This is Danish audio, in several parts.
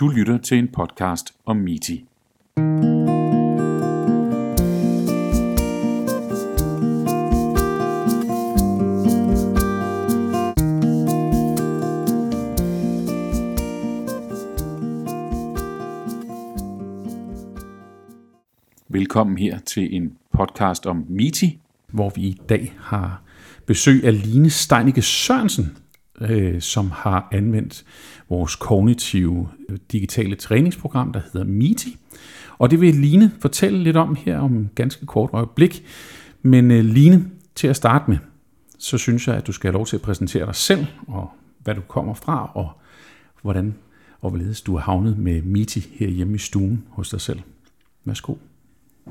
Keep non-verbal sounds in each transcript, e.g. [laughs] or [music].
Du lytter til en podcast om MITI. Velkommen her til en podcast om MITI, hvor vi i dag har besøg af Line Steinicke Sørensen, øh, som har anvendt vores kognitive øh, digitale træningsprogram, der hedder MITI. Og det vil Line fortælle lidt om her om en ganske kort øjeblik. Men øh, Line, til at starte med, så synes jeg, at du skal have lov til at præsentere dig selv, og hvad du kommer fra, og hvordan og hvorledes du er havnet med MITI her hjemme i stuen hos dig selv. Værsgo.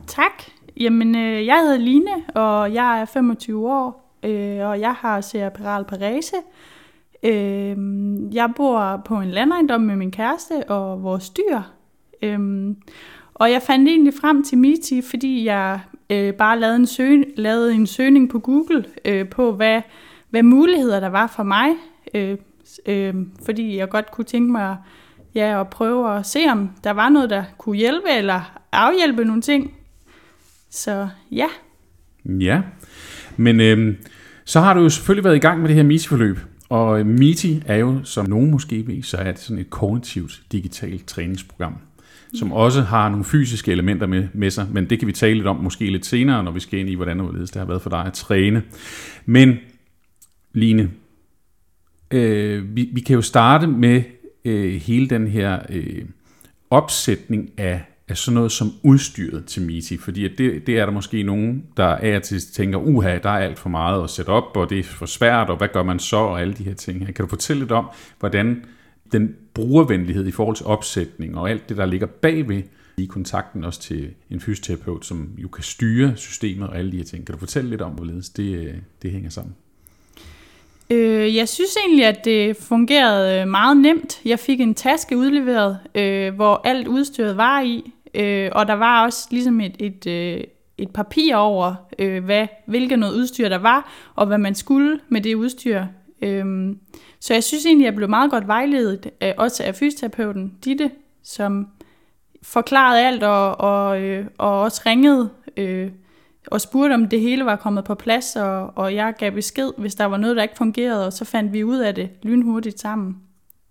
Tak. Jamen, øh, jeg hedder Line, og jeg er 25 år, øh, og jeg har cerebral parese. Øh, Øhm, jeg bor på en landejendom med min kæreste og vores dyr. Øh, og jeg fandt egentlig frem til MITI, fordi jeg øh, bare lavede en, søg, lavede en søgning på Google øh, på, hvad, hvad muligheder der var for mig. Øh, øh, fordi jeg godt kunne tænke mig ja, at prøve at se, om der var noget, der kunne hjælpe eller afhjælpe nogle ting. Så ja. Ja, men øh, så har du jo selvfølgelig været i gang med det her MITI-forløb. Og MITI er jo, som nogen måske ved, så er det sådan et kognitivt digitalt træningsprogram, som også har nogle fysiske elementer med, med sig, men det kan vi tale lidt om måske lidt senere, når vi skal ind i, hvordan det har været for dig at træne. Men Line, øh, vi, vi kan jo starte med øh, hele den her øh, opsætning af af sådan noget som udstyret til MITI, fordi at det, det er der måske nogen, der er til tænker, uha, der er alt for meget at sætte op, og det er for svært, og hvad gør man så, og alle de her ting. Kan du fortælle lidt om, hvordan den brugervenlighed i forhold til opsætning, og alt det, der ligger bagved, i kontakten også til en fysioterapeut, som jo kan styre systemet og alle de her ting. Kan du fortælle lidt om, hvorledes det, det hænger sammen? Øh, jeg synes egentlig, at det fungerede meget nemt. Jeg fik en taske udleveret, øh, hvor alt udstyret var i, Øh, og der var også ligesom et, et, øh, et papir over, øh, hvad, hvilket noget udstyr der var, og hvad man skulle med det udstyr. Øh, så jeg synes egentlig, jeg blev meget godt vejledet, øh, også af fysioterapeuten Ditte, som forklarede alt og, og, øh, og også ringede øh, og spurgte, om det hele var kommet på plads, og, og jeg gav besked, hvis der var noget, der ikke fungerede, og så fandt vi ud af det lynhurtigt sammen.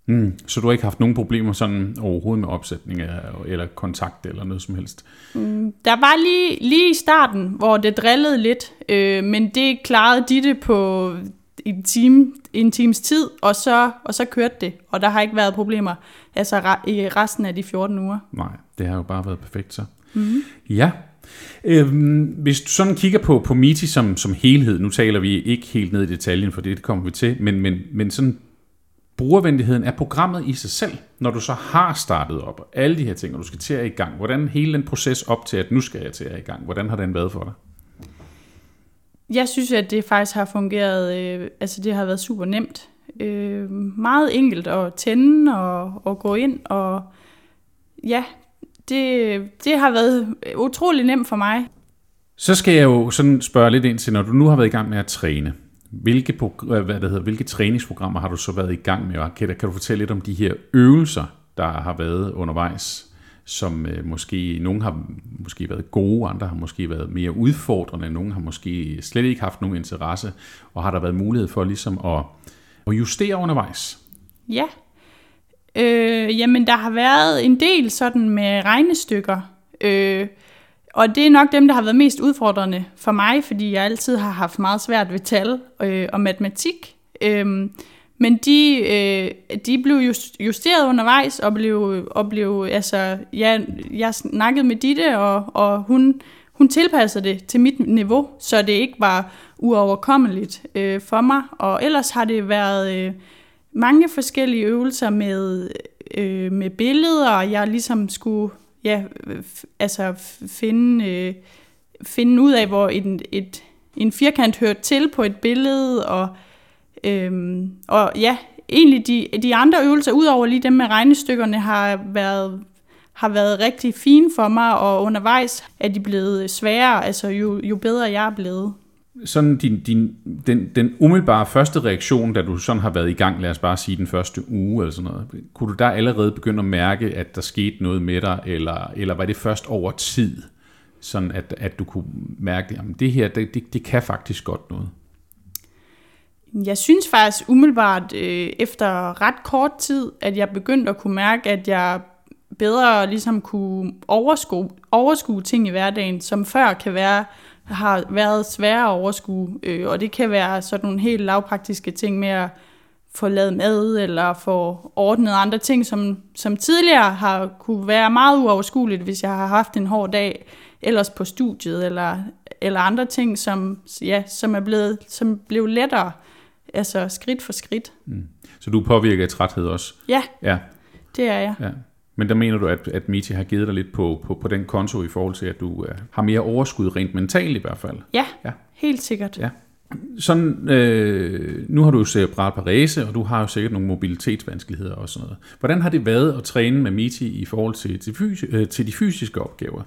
Mm, så du har ikke haft nogen problemer sådan overhovedet med opsætning eller kontakt eller noget som helst? Mm, der var lige, lige i starten, hvor det drillede lidt, øh, men det klarede de det på en, time, en times tid, og så, og så kørte det, og der har ikke været problemer altså i resten af de 14 uger. Nej, det har jo bare været perfekt så. Mm. Ja, Øhm, hvis du sådan kigger på, på MITI som, som helhed, nu taler vi ikke helt ned i detaljen, for det, det kommer vi til, men, men, men sådan brugervenligheden er programmet i sig selv, når du så har startet op, og alle de her ting, og du skal til at i gang. Hvordan hele den proces op til, at nu skal jeg til at i gang, hvordan har den været for dig? Jeg synes, at det faktisk har fungeret, øh, altså det har været super nemt. Øh, meget enkelt at tænde og, og gå ind, og ja, det, det har været utrolig nemt for mig. Så skal jeg jo sådan spørge lidt ind til, når du nu har været i gang med at træne, hvilke, øh, hvad det hedder, hvilke træningsprogrammer har du så været i gang med? Kan, kan du fortælle lidt om de her øvelser, der har været undervejs, som øh, måske, nogle har måske været gode, andre har måske været mere udfordrende, nogle har måske slet ikke haft nogen interesse, og har der været mulighed for ligesom at, at justere undervejs? Ja, øh, jamen der har været en del sådan med regnestykker, øh, og det er nok dem, der har været mest udfordrende for mig, fordi jeg altid har haft meget svært ved tal øh, og matematik. Øhm, men de, øh, de blev justeret undervejs og blev, og blev altså, ja, jeg snakkede med Ditte, og, og hun, hun tilpassede det til mit niveau, så det ikke var uoverkommeligt øh, for mig. Og ellers har det været øh, mange forskellige øvelser med, øh, med billeder, jeg ligesom skulle ja, altså finde, øh, finde ud af, hvor en, et, en firkant hører til på et billede, og, øhm, og ja, egentlig de, de andre øvelser, udover lige dem med regnestykkerne, har været, har været rigtig fine for mig, og undervejs er de blevet sværere, altså jo, jo bedre jeg er blevet sådan din, din, den, den umiddelbare første reaktion, da du sådan har været i gang, lad os bare sige den første uge eller sådan noget, kunne du der allerede begynde at mærke, at der skete noget med dig, eller, eller var det først over tid, sådan at, at du kunne mærke, at det her, det, det, det kan faktisk godt noget? Jeg synes faktisk umiddelbart øh, efter ret kort tid, at jeg begyndte at kunne mærke, at jeg bedre ligesom kunne overskue, overskue ting i hverdagen, som før kan være har været svære at overskue, øh, og det kan være sådan nogle helt lavpraktiske ting med at få lavet mad, eller få ordnet andre ting, som, som tidligere har kunne være meget uoverskueligt, hvis jeg har haft en hård dag, ellers på studiet, eller, eller andre ting, som, ja, som er blevet, som blev lettere, altså skridt for skridt. Mm. Så du påvirker træthed også? Ja, ja. det er jeg. Ja. Men der mener du, at, at Miti har givet dig lidt på, på, på den konto i forhold til, at du uh, har mere overskud rent mentalt i hvert fald? Ja, ja. helt sikkert. Ja. Sådan, øh, nu har du jo cerebral parese, og du har jo sikkert nogle mobilitetsvanskeligheder og sådan noget. Hvordan har det været at træne med Miti i forhold til, til, fysi- øh, til de fysiske opgaver?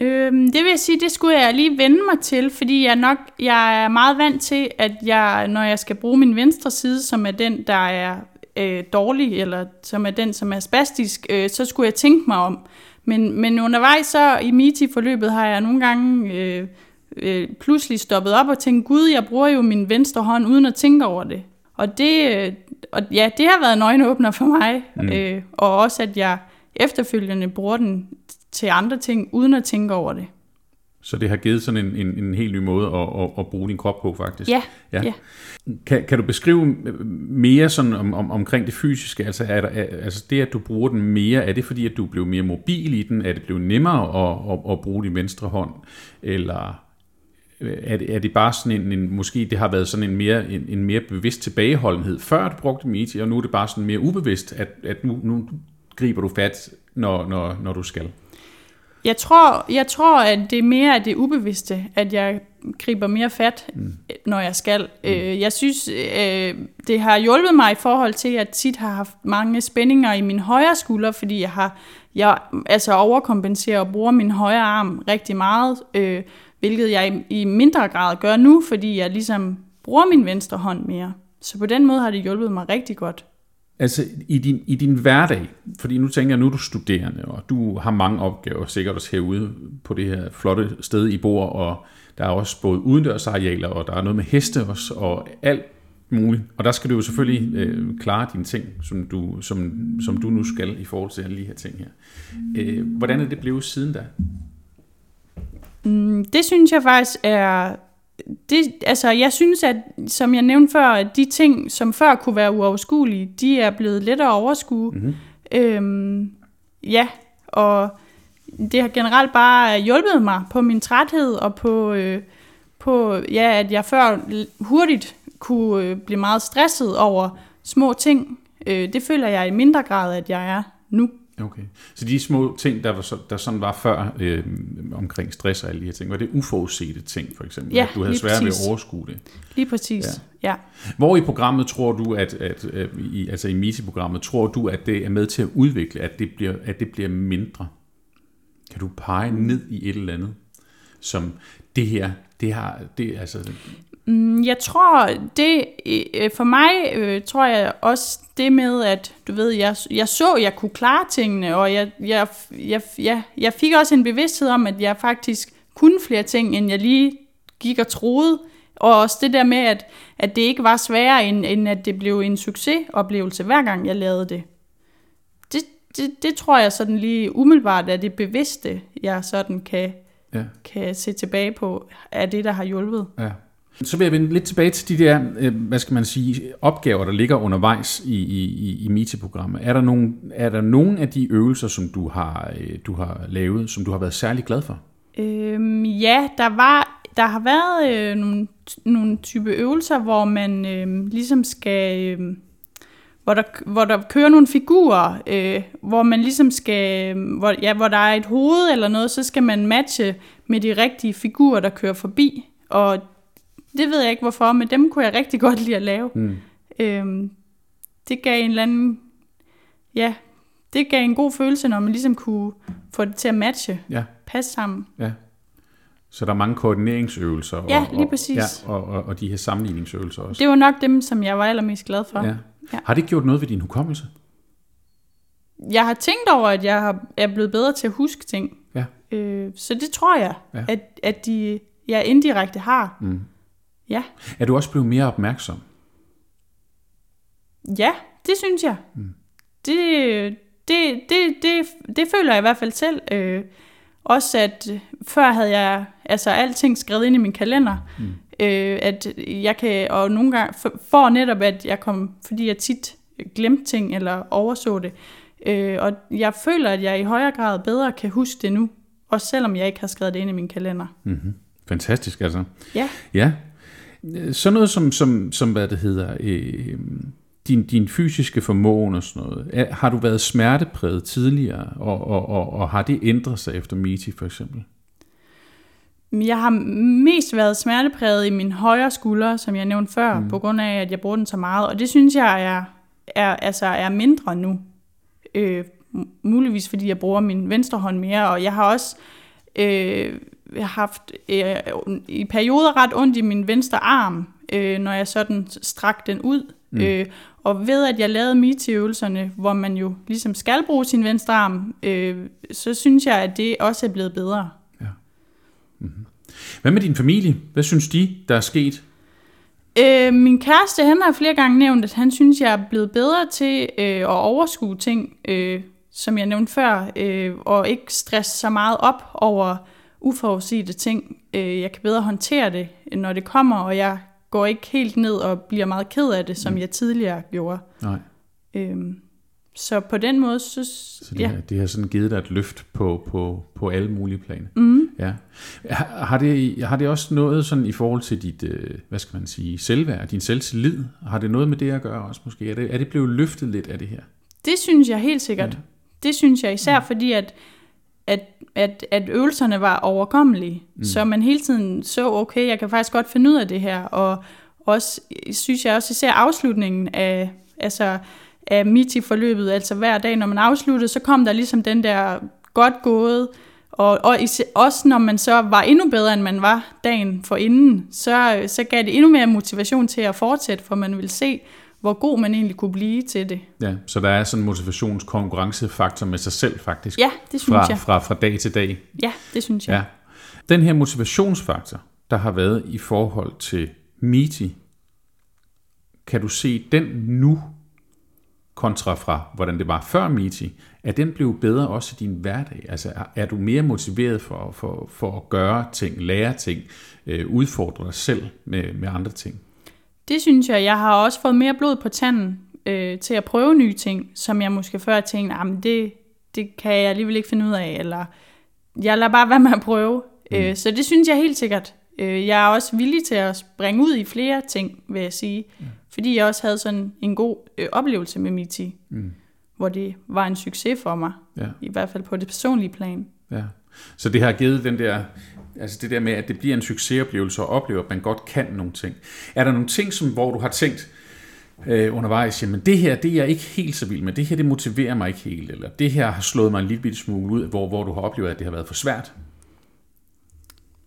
Øhm, det vil jeg sige, det skulle jeg lige vende mig til, fordi jeg nok jeg er meget vant til, at jeg, når jeg skal bruge min venstre side, som er den, der er øh, dårlig, eller som er den, som er spastisk, øh, så skulle jeg tænke mig om. Men, men undervejs så i MITI-forløbet har jeg nogle gange øh, øh, pludselig stoppet op og tænkt, gud, jeg bruger jo min venstre hånd uden at tænke over det. Og det, øh, og ja, det har været en øjenåbner for mig, mm. øh, og også at jeg efterfølgende bruger den til andre ting, uden at tænke over det. Så det har givet sådan en, en, en helt ny måde at, at, at bruge din krop på, faktisk. Ja. ja. ja. Kan, kan du beskrive mere sådan om, om, omkring det fysiske? Altså, er der, er, altså det, at du bruger den mere, er det fordi, at du blev mere mobil i den? Er det blevet nemmere at, at, at bruge din venstre hånd? Eller er det, er det bare sådan en, en, måske det har været sådan en mere, en, en mere bevidst tilbageholdenhed, før du brugte Meet, og nu er det bare sådan mere ubevidst, at, at nu, nu griber du fat, når, når, når du skal? Jeg tror, jeg tror, at det er mere af det ubevidste, at jeg griber mere fat, mm. når jeg skal. Mm. Øh, jeg synes, øh, det har hjulpet mig i forhold til, at jeg tit har haft mange spændinger i min højre skulder, fordi jeg har jeg altså overkompenserer og bruger min højre arm rigtig meget, øh, hvilket jeg i, i mindre grad gør nu, fordi jeg ligesom bruger min venstre hånd mere. Så på den måde har det hjulpet mig rigtig godt. Altså i din, i din hverdag, fordi nu tænker jeg, nu er du studerende, og du har mange opgaver sikkert også herude på det her flotte sted i bor, og der er også både udendørsarealer, og der er noget med heste også, og alt muligt. Og der skal du jo selvfølgelig øh, klare dine ting, som du, som, som du nu skal i forhold til alle de her ting her. Øh, hvordan er det blevet siden da? Mm, det synes jeg faktisk er det, altså, jeg synes, at som jeg nævnte før, at de ting, som før kunne være uoverskuelige, de er blevet lettere at overskue. Mm-hmm. Øhm, ja, og det har generelt bare hjulpet mig på min træthed, og på, øh, på ja, at jeg før hurtigt kunne øh, blive meget stresset over små ting. Øh, det føler jeg i mindre grad, at jeg er nu. Okay. Så de små ting, der, var så, der sådan var før øh, omkring stress og alle de her ting, var det uforudsete ting for eksempel? Ja, at du havde svært ved at overskue det? Lige præcis, ja. ja. Hvor i programmet tror du, at, at, at i, altså i MISI-programmet, tror du, at det er med til at udvikle, at det bliver, at det bliver mindre? Kan du pege ned i et eller andet, som det her, det har, det altså... Mm, jeg tror, det øh, for mig øh, tror jeg også det med, at du ved, jeg, jeg så, jeg kunne klare tingene, og jeg, jeg, jeg, jeg, jeg fik også en bevidsthed om, at jeg faktisk kunne flere ting, end jeg lige gik og troede. Og også det der med, at, at det ikke var sværere, end, end at det blev en succesoplevelse, hver gang jeg lavede det. Det, det, det tror jeg sådan lige umiddelbart er det bevidste, jeg sådan kan, ja. kan se tilbage på, er det, der har hjulpet. Ja. Så vil jeg vende lidt tilbage til de der, øh, hvad skal man sige, opgaver, der ligger undervejs i, i, i MITI-programmet. Er der, nogen, er der nogen af de øvelser, som du har, øh, du har lavet, som du har været særlig glad for? Øhm, ja, der var der har været øh, nogle, nogle type øvelser, hvor man øh, ligesom skal... Øh, hvor der, hvor der kører nogle figurer, øh, hvor man ligesom skal, hvor, ja, hvor der er et hoved eller noget, så skal man matche med de rigtige figurer, der kører forbi. Og det ved jeg ikke hvorfor, men dem kunne jeg rigtig [laughs] godt lide at lave. Mm. Øhm, det gav en eller anden, ja, det gav en god følelse, når man ligesom kunne få det til at matche, ja. passe sammen. Ja. Så der er mange koordineringsøvelser. Ja, og, lige præcis. Ja, og, og, og de her sammenligningsøvelser også. Det var nok dem, som jeg var allermest glad for. Ja. Ja. Har det gjort noget ved din hukommelse? Jeg har tænkt over, at jeg har- er blevet bedre til at huske ting. Ja. Øh, så det tror jeg, Ja. ja. at, at de jeg indirekte har. Mm. Ja. Er du også blevet mere opmærksom? Ja, det synes jeg. Mm. Det, det, det, det, det føler jeg i hvert fald selv. Øh, også at øh, før havde jeg altså alting skrevet ind i min kalender. Mm. Øh, at jeg kan, og nogle gange, for, for netop at jeg kom, fordi jeg tit glemte ting eller overså det. Øh, og jeg føler, at jeg i højere grad bedre kan huske det nu. Også selvom jeg ikke har skrevet det ind i min kalender. Mm-hmm. Fantastisk, altså. Ja. Ja. Sådan noget som, som, som hvad det hedder, øh, din, din fysiske formåen og sådan noget. Er, har du været smertepræget tidligere, og, og, og, og har det ændret sig efter MITI for eksempel? Jeg har mest været smertepræget i min højre skulder, som jeg nævnte før, mm. på grund af, at jeg bruger den så meget. Og det synes jeg er, er, altså er mindre nu. Øh, muligvis fordi jeg bruger min venstre hånd mere, og jeg har også øh, haft øh, i perioder ret ondt i min venstre arm, øh, når jeg sådan strak den ud. Mm. Øh, og ved at jeg lavede MITI-øvelserne, hvor man jo ligesom skal bruge sin venstre arm, øh, så synes jeg, at det også er blevet bedre. Hvad med din familie? Hvad synes de, der er sket? Øh, min kæreste, han har flere gange nævnt, at han synes, jeg er blevet bedre til øh, at overskue ting, øh, som jeg nævnte før, øh, og ikke stresse så meget op over uforudsete ting. Øh, jeg kan bedre håndtere det, når det kommer, og jeg går ikke helt ned og bliver meget ked af det, som mm. jeg tidligere gjorde. Nej. Øh, så på den måde, så, Så det, ja. har, det har sådan givet dig et løft på, på, på alle mulige planer. Mm. Ja. Har, har, det, har det også noget sådan i forhold til dit, øh, hvad skal man sige, selvværd, din selvtillid? Har det noget med det at gøre også måske? Er det, er det blevet løftet lidt af det her? Det synes jeg helt sikkert. Ja. Ja. Det synes jeg især, fordi at, at, at, at øvelserne var overkommelige. Mm. Så man hele tiden så, okay, jeg kan faktisk godt finde ud af det her. Og også, synes jeg også især afslutningen af, altså, af MITI-forløbet, altså hver dag, når man afsluttede, så kom der ligesom den der godt gået, og, og også når man så var endnu bedre, end man var dagen for inden, så, så gav det endnu mere motivation til at fortsætte, for man ville se, hvor god man egentlig kunne blive til det. Ja, så der er sådan en motivationskonkurrencefaktor med sig selv faktisk. Ja, det synes fra, jeg. Fra, fra dag til dag. Ja, det synes jeg. Ja. Den her motivationsfaktor, der har været i forhold til MITI, kan du se den nu kontra fra, hvordan det var før MITI, er den blevet bedre også i din hverdag? Altså er, du mere motiveret for, for, for at gøre ting, lære ting, øh, udfordre dig selv med, med andre ting? Det synes jeg. Jeg har også fået mere blod på tanden øh, til at prøve nye ting, som jeg måske før tænkte, "Ah, men det, det kan jeg alligevel ikke finde ud af, eller jeg lader bare være med at prøve. Mm. Øh, så det synes jeg helt sikkert. Øh, jeg er også villig til at springe ud i flere ting, vil jeg sige. Mm. Fordi jeg også havde sådan en god øh, oplevelse med MITI, Mm. hvor det var en succes for mig, Ja. i hvert fald på det personlige plan. Ja. Så det har givet den der, altså det der med, at det bliver en succesoplevelse og opleve, at man godt kan nogle ting. Er der nogle ting, som, hvor du har tænkt øh, undervejs, jamen det her, det er jeg ikke helt så vild med, det her, det motiverer mig ikke helt, eller det her har slået mig en lille smule ud, hvor, hvor du har oplevet, at det har været for svært?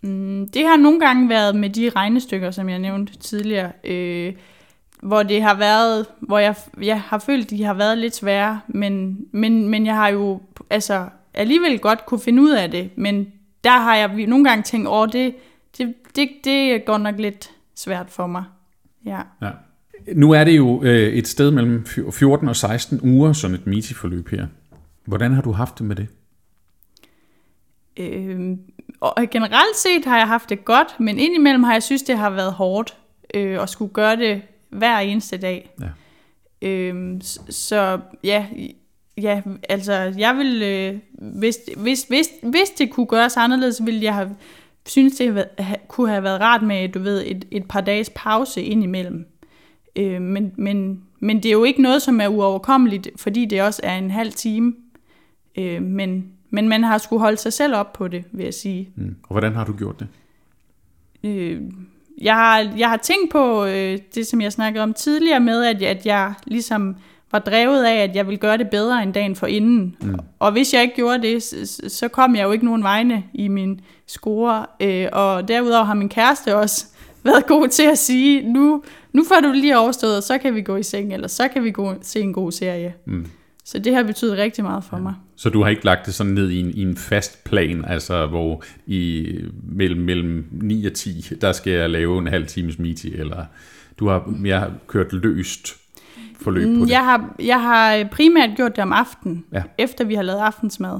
Mm, Det har nogle gange været med de regnestykker, som jeg nævnte tidligere, øh, hvor det har været, hvor jeg, jeg har følt, de har været lidt svære, men, men, men jeg har jo altså alligevel godt kunne finde ud af det, men der har jeg nogle gange tænkt, åh, det, det, det, det går nok lidt svært for mig. Ja. Ja. Nu er det jo øh, et sted mellem 14 og 16 uger, sådan et MITI-forløb her. Hvordan har du haft det med det? Øh, og generelt set har jeg haft det godt, men indimellem har jeg synes, det har været hårdt øh, at skulle gøre det hver eneste dag. Ja. Øh, så ja, ja, altså jeg vil, øh, hvis, hvis, hvis, hvis det kunne gøres anderledes, ville jeg have synes det have, ha- kunne have været rart med, du ved, et, et par dages pause indimellem. Øh, men, men, men det er jo ikke noget, som er uoverkommeligt, fordi det også er en halv time. Øh, men, men man har skulle holde sig selv op på det, vil jeg sige. Mm. Og hvordan har du gjort det? Øh, jeg, har, jeg har tænkt på øh, det, som jeg snakkede om tidligere med, at, at jeg ligesom var drevet af, at jeg ville gøre det bedre end dagen for inden. Mm. Og hvis jeg ikke gjorde det, så, så kom jeg jo ikke nogen vegne i min score. Øh, og derudover har min kæreste også [laughs] været god til at sige, nu, nu får du lige overstået, og så kan vi gå i seng, eller så kan vi gå se en god serie. Mm. Så det har betydet rigtig meget for ja. mig. Så du har ikke lagt det sådan ned i en, i en fast plan, altså hvor i mellem, mellem 9 og 10, der skal jeg lave en halv times meeting, eller du har mere kørt løst forløb på det? Jeg har, jeg har primært gjort det om aftenen, ja. efter vi har lavet aftensmad.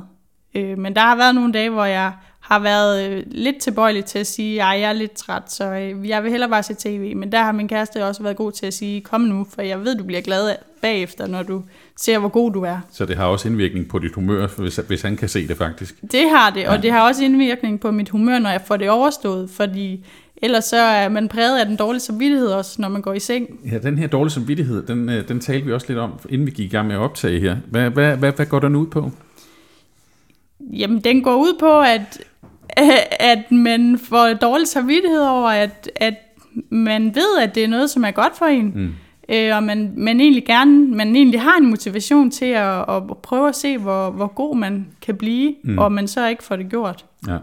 Øh, men der har været nogle dage, hvor jeg har været øh, lidt tilbøjelig til at sige, at jeg er lidt træt, så øh, jeg vil hellere bare se tv. Men der har min kæreste også været god til at sige, kom nu, for jeg ved, du bliver glad bagefter, når du ser, hvor god du er. Så det har også indvirkning på dit humør, hvis, hvis han kan se det faktisk? Det har det, og ja. det har også indvirkning på mit humør, når jeg får det overstået, fordi ellers så er man præget af den dårlige samvittighed også, når man går i seng. Ja, den her dårlige samvittighed, den, øh, den talte vi også lidt om, inden vi gik i gang med at optage her. Hvad, hvad, hvad, hvad går den ud på? Jamen, den går ud på, at, [laughs] at man får dårlig samvittighed over, at, at man ved, at det er noget, som er godt for en. Mm. Øh, og man, man egentlig gerne, man egentlig har en motivation til at, at prøve at se, hvor, hvor god man kan blive, mm. og man så ikke får det gjort. Ja.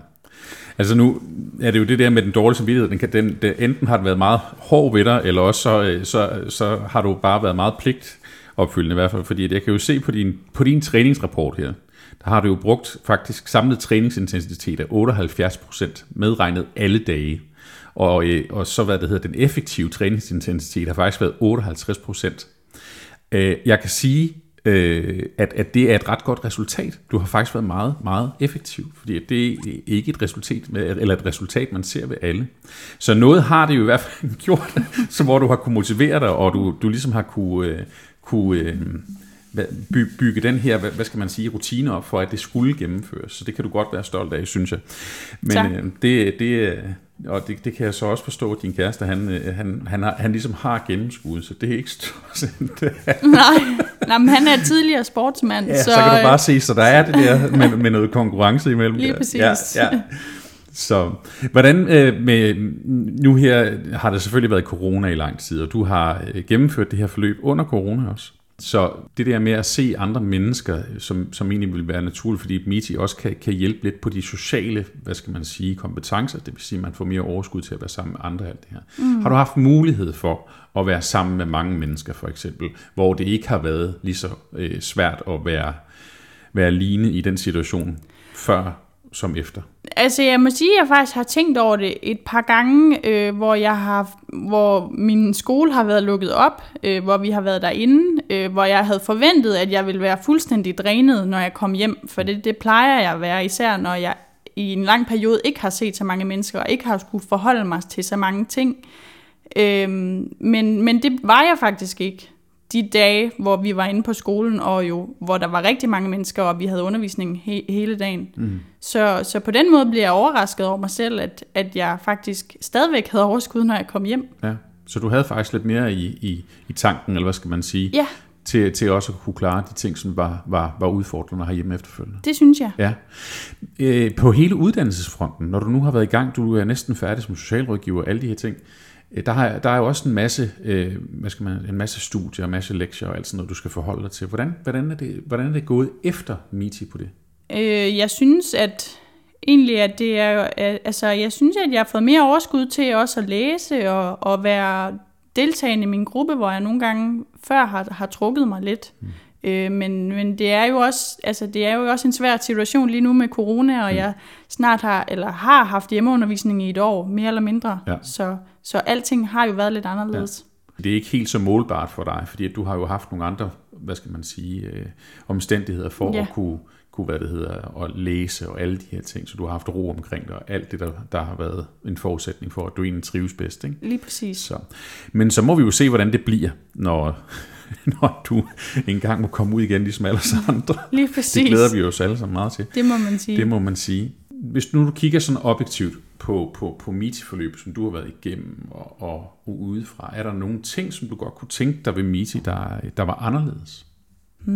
Altså nu er det jo det der med den dårlige samvittighed, den kan, den, den, enten har det været meget hård ved dig, eller også så, øh, så, så har du bare været meget pligtopfyldende i hvert fald, fordi jeg kan jo se på din, på din træningsrapport her, der har du jo brugt faktisk samlet træningsintensitet af 78% medregnet alle dage. Og, øh, og så hvad det hedder, den effektive træningsintensitet har faktisk været 58%. Øh, jeg kan sige, øh, at, at det er et ret godt resultat. Du har faktisk været meget, meget effektiv, fordi det er ikke et resultat, eller et resultat, man ser ved alle. Så noget har det jo i hvert fald [laughs] gjort, så hvor du har kunne motivere dig, og du, du ligesom har kunne, øh, kunne øh, bygge den her, hvad skal man sige, rutine op for, at det skulle gennemføres. Så det kan du godt være stolt af, synes jeg. Men øh, det, det, og det, det kan jeg så også forstå, at din kæreste, han, øh, han, han, har, han ligesom har gennemskud, så det er ikke [laughs] stort. nej, nej, men han er tidligere sportsmand. Ja, så, så kan du bare se, så der er det der med, med noget konkurrence imellem. Lige præcis. Ja, ja. Så hvordan øh, med, nu her har det selvfølgelig været corona i lang tid, og du har øh, gennemført det her forløb under corona også. Så det der med at se andre mennesker, som, som egentlig vil være naturligt, fordi MITI også kan, kan hjælpe lidt på de sociale, hvad skal man sige, kompetencer, det vil sige, at man får mere overskud til at være sammen med andre alt det her. Mm. Har du haft mulighed for at være sammen med mange mennesker, for eksempel, hvor det ikke har været lige så øh, svært at være, være alene i den situation før som efter? Altså jeg må sige, at jeg faktisk har tænkt over det et par gange, øh, hvor jeg har, hvor min skole har været lukket op, øh, hvor vi har været derinde, øh, hvor jeg havde forventet, at jeg ville være fuldstændig drænet, når jeg kom hjem, for det, det plejer jeg at være, især når jeg i en lang periode ikke har set så mange mennesker, og ikke har skulle forholde mig til så mange ting. Øh, men, men det var jeg faktisk ikke de dage, hvor vi var inde på skolen, og jo, hvor der var rigtig mange mennesker, og vi havde undervisning he- hele dagen. Mm. Så, så på den måde blev jeg overrasket over mig selv, at, at jeg faktisk stadigvæk havde overskud, når jeg kom hjem. Ja. Så du havde faktisk lidt mere i, i, i tanken, eller hvad skal man sige? Ja. Til, til også at kunne klare de ting, som var, var, var udfordrende herhjemme efterfølgende. Det synes jeg. Ja. Øh, på hele uddannelsesfronten, når du nu har været i gang, du er næsten færdig som socialrådgiver, alle de her ting, Øh, der, har, der er jo også en masse, øh, hvad skal man, en masse studier, en masse lektier og alt sådan noget, du skal forholde dig til. Hvordan, hvordan, er, det, hvordan er det gået efter MITI på det? Øh, jeg synes, at egentlig, at det er, altså, jeg synes, at jeg har fået mere overskud til også at læse og, og være deltagende i min gruppe, hvor jeg nogle gange før har, har trukket mig lidt. Mm. Øh, men, men det er jo også, altså det er jo også en svær situation lige nu med corona, og mm. jeg snart har eller har haft hjemmeundervisning i et år, mere eller mindre. Ja. Så så alting har jo været lidt anderledes. Ja. Det er ikke helt så målbart for dig, fordi du har jo haft nogle andre, hvad skal man sige, øh, omstændigheder for ja. at kunne, kunne, hvad det hedder, at læse og alle de her ting, så du har haft ro omkring dig, og alt det, der, der har været en forudsætning for, at du egentlig trives bedst. Ikke? Lige præcis. Så. Men så må vi jo se, hvordan det bliver, når, [laughs] når du engang må komme ud igen, ligesom alle andre. Lige præcis. [laughs] Det glæder vi jo os alle sammen meget til. Det må man sige. Det må man sige. Hvis nu du kigger sådan objektivt på, på, på MITI-forløb, som du har været igennem og, og, og udefra, er der nogle ting, som du godt kunne tænke dig ved MITI, der, der var anderledes? Mm,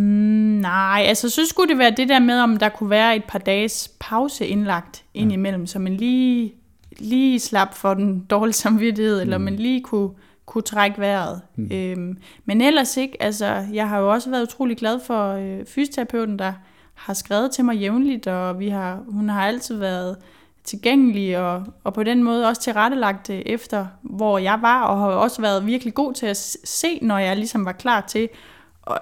nej, altså så skulle det være det der med, om der kunne være et par dages pause indlagt ja. indimellem, så man lige, lige slap for den dårlige samvittighed, mm. eller man lige kunne, kunne trække vejret. Mm. Øhm, men ellers ikke, altså jeg har jo også været utrolig glad for øh, fysioterapeuten, der har skrevet til mig jævnligt, og vi har, hun har altid været tilgængelig og, og på den måde også tilrettelagt det efter, hvor jeg var, og har også været virkelig god til at se, når jeg ligesom var klar til,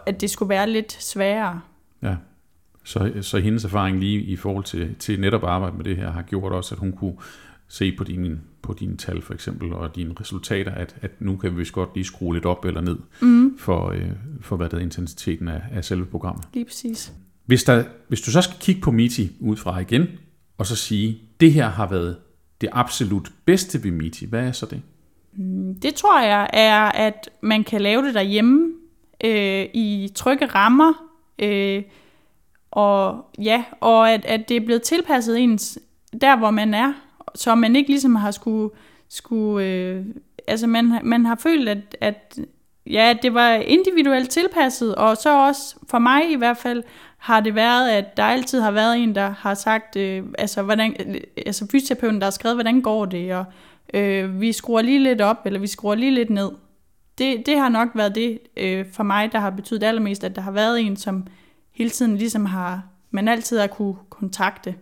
at det skulle være lidt sværere. Ja, så, så hendes erfaring lige i forhold til, til netop arbejde med det her, har gjort også, at hun kunne se på dine, på dine tal for eksempel, og dine resultater, at, at nu kan vi vist godt lige skrue lidt op eller ned mm. for, øh, for hvad der er intensiteten af, af selve programmet. Lige præcis. Hvis, der, hvis du så skal kigge på MITI udefra igen, og så sige, det her har været det absolut bedste ved MITI, hvad er så det? Mm, det tror jeg er, at man kan lave det derhjemme øh, i trygge rammer, øh, og ja, og at, at det er blevet tilpasset ens der, hvor man er, så man ikke ligesom har skulle, skulle øh, altså man, man har følt, at, at ja, det var individuelt tilpasset, og så også for mig i hvert fald har det været, at der altid har været en, der har sagt, øh, altså, hvordan, altså fysioterapeuten, der har skrevet, hvordan går det, og øh, vi skruer lige lidt op, eller vi skruer lige lidt ned. Det, det har nok været det øh, for mig, der har betydet allermest, at der har været en, som hele tiden ligesom har, man altid har kunne kontakte.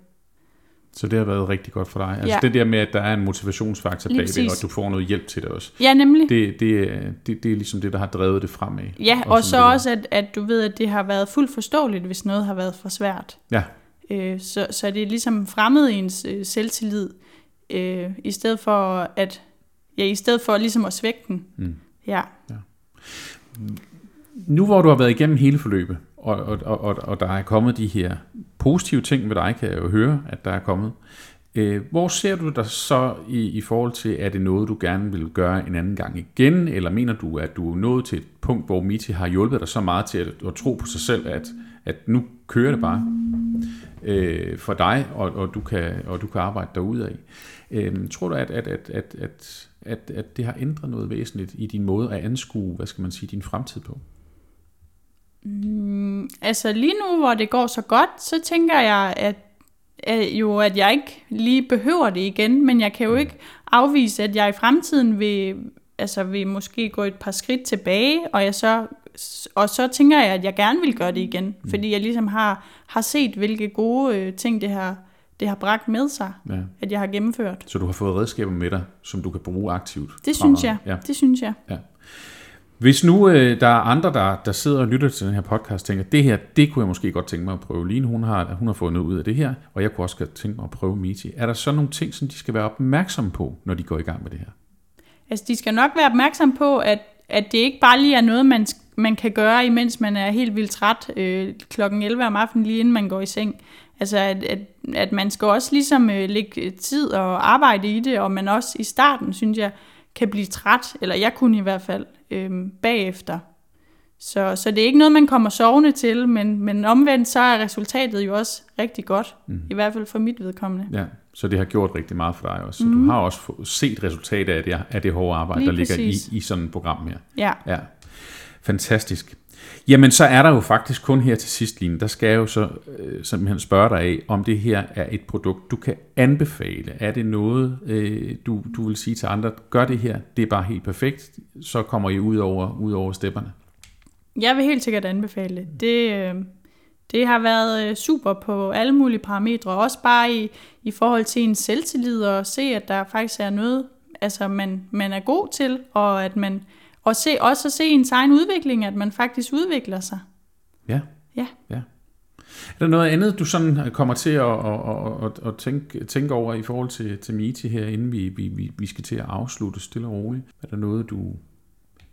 Så det har været rigtig godt for dig. Altså ja. det der med, at der er en motivationsfaktor bagved, og at du får noget hjælp til det også. Ja, nemlig. Det, det, det, det er ligesom det, der har drevet det fremad. Ja, og, og så det også, at, at du ved, at det har været fuldt forståeligt, hvis noget har været for svært. Ja. Øh, så, så det er ligesom fremmed ens øh, selvtillid, øh, i stedet for at ja, i stedet for ligesom at svække den. Mm. Ja. ja. Nu hvor du har været igennem hele forløbet, og, og, og, og der er kommet de her positive ting ved dig, kan jeg jo høre, at der er kommet. Øh, hvor ser du dig så i, i forhold til, er det noget, du gerne vil gøre en anden gang igen, eller mener du, at du er nået til et punkt, hvor Miti har hjulpet dig så meget til at, at tro på sig selv, at, at nu kører det bare øh, for dig, og, og, du kan, og du kan arbejde derudad? Øh, tror du, at, at, at, at, at, at, at det har ændret noget væsentligt i din måde at anskue, hvad skal man sige, din fremtid på? Mm, altså lige nu, hvor det går så godt, så tænker jeg, at, jo, at jeg ikke lige behøver det igen, men jeg kan jo ikke afvise, at jeg i fremtiden vil, altså vil måske gå et par skridt tilbage, og jeg så og så tænker jeg, at jeg gerne vil gøre det igen, mm. fordi jeg ligesom har, har set, hvilke gode øh, ting det har, det har bragt med sig, ja. at jeg har gennemført. Så du har fået redskaber med dig, som du kan bruge aktivt? Det synes jeg, ja. det synes jeg. Ja. Hvis nu øh, der er andre, der, der sidder og lytter til den her podcast, tænker, det her, det kunne jeg måske godt tænke mig at prøve. Line, hun har, hun har fået noget ud af det her, og jeg kunne også godt tænke mig at prøve Miti. Er der så nogle ting, som de skal være opmærksomme på, når de går i gang med det her? Altså, de skal nok være opmærksom på, at, at det ikke bare lige er noget, man, man kan gøre, imens man er helt vildt træt øh, klokken 11 om aftenen, lige inden man går i seng. Altså, at, at, at man skal også ligesom øh, lægge tid og arbejde i det, og man også i starten, synes jeg, kan blive træt, eller jeg kunne i hvert fald, øh, bagefter. Så, så det er ikke noget, man kommer sovende til, men, men omvendt så er resultatet jo også rigtig godt, mm. i hvert fald for mit vedkommende. Ja, så det har gjort rigtig meget for dig også. Så mm. du mhm. har også set resultatet af det, af det hårde arbejde, Lige der ligger i, i sådan et program her. Ja. ja. Fantastisk. Jamen, så er der jo faktisk kun her til sidst, Line, der skal jeg jo så øh, simpelthen spørge dig af, om det her er et produkt, du kan anbefale. Er det noget, øh, du, du vil sige til andre, gør det her, det er bare helt perfekt, så kommer I ud over, ud over stepperne? Jeg vil helt sikkert anbefale det. Det, øh, det har været øh, super på alle mulige parametre, også bare i, i forhold til en selvtillid og se, at der faktisk er noget, altså man, man er god til, og at man og se, også at se ens egen udvikling, at man faktisk udvikler sig. Ja. Ja. ja. Er der noget andet, du sådan kommer til at, at, at, at tænke, tænke over i forhold til, til Miti her, inden vi, vi, vi skal til at afslutte stille og roligt? Er der noget, du,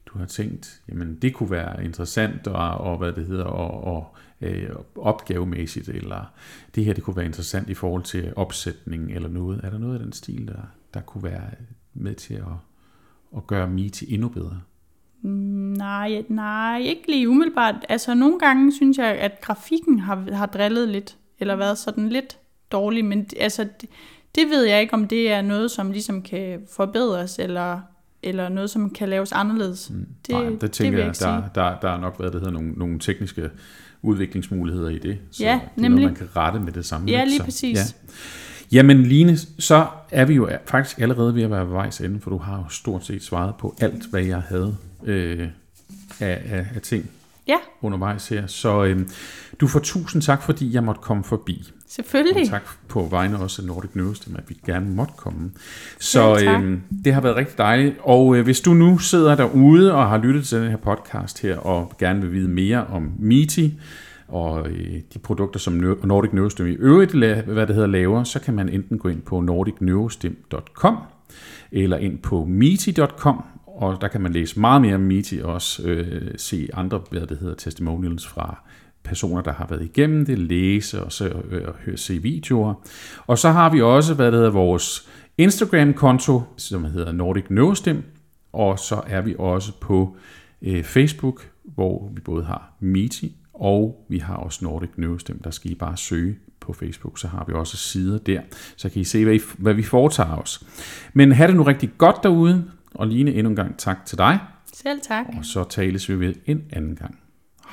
du har tænkt, jamen det kunne være interessant, og, og hvad det hedder, og, og øh, opgavemæssigt, eller det her det kunne være interessant i forhold til opsætning eller noget. Er der noget af den stil, der, der kunne være med til at, at gøre Miti endnu bedre? Nej, nej, ikke lige umiddelbart. Altså nogle gange synes jeg, at grafikken har, har drillet lidt, eller været sådan lidt dårlig, men altså, det, det ved jeg ikke, om det er noget, som ligesom kan forbedres, eller, eller noget, som kan laves anderledes. Mm. Det, Nej, det tænker det jeg, der, der, der er nok været, det hedder nogle, nogle tekniske udviklingsmuligheder i det, så ja, det er nemlig. noget, man kan rette med det samme. Ja, lige præcis. ja. Jamen Line, så er vi jo faktisk allerede ved at være ved vejs ende, for du har jo stort set svaret på alt, hvad jeg havde øh, af, af, af ting Ja, undervejs her. Så øh, du får tusind tak, fordi jeg måtte komme forbi. selvfølgelig. Og tak på vegne også af Nordic News, at vi gerne måtte komme. Så tak. øh, det har været rigtig dejligt. Og øh, hvis du nu sidder derude og har lyttet til den her podcast her, og gerne vil vide mere om Meeti, og øh, de produkter, som Nordic Neurostim i øvrigt, hvad det hedder, laver, så kan man enten gå ind på nordicneurostim.com eller ind på miti.com, og der kan man læse meget mere om Miti og også øh, se andre, hvad det hedder, testimonials fra personer, der har været igennem det, læse og, så, øh, og høre, se videoer. Og så har vi også, hvad det hedder, vores Instagram-konto, som hedder Nordic Neurostim, og så er vi også på øh, Facebook, hvor vi både har Miti og vi har også Nordic Neurostim. Der skal I bare søge på Facebook, så har vi også sider der, så kan I se, hvad, I, hvad vi foretager os. Men have det nu rigtig godt derude, og Line, endnu en gang tak til dig, Selv tak. og så tales vi ved en anden gang.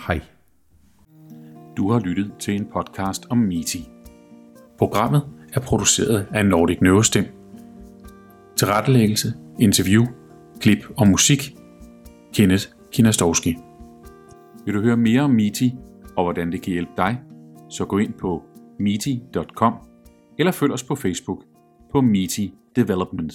Hej. Du har lyttet til en podcast om Meeti. Programmet er produceret af Nordic Neurostim. Tilrettelæggelse, interview, klip og musik. Kenneth Kinastowski. Vil du høre mere om MITI og hvordan det kan hjælpe dig, så gå ind på miti.com eller følg os på Facebook på MITI Development.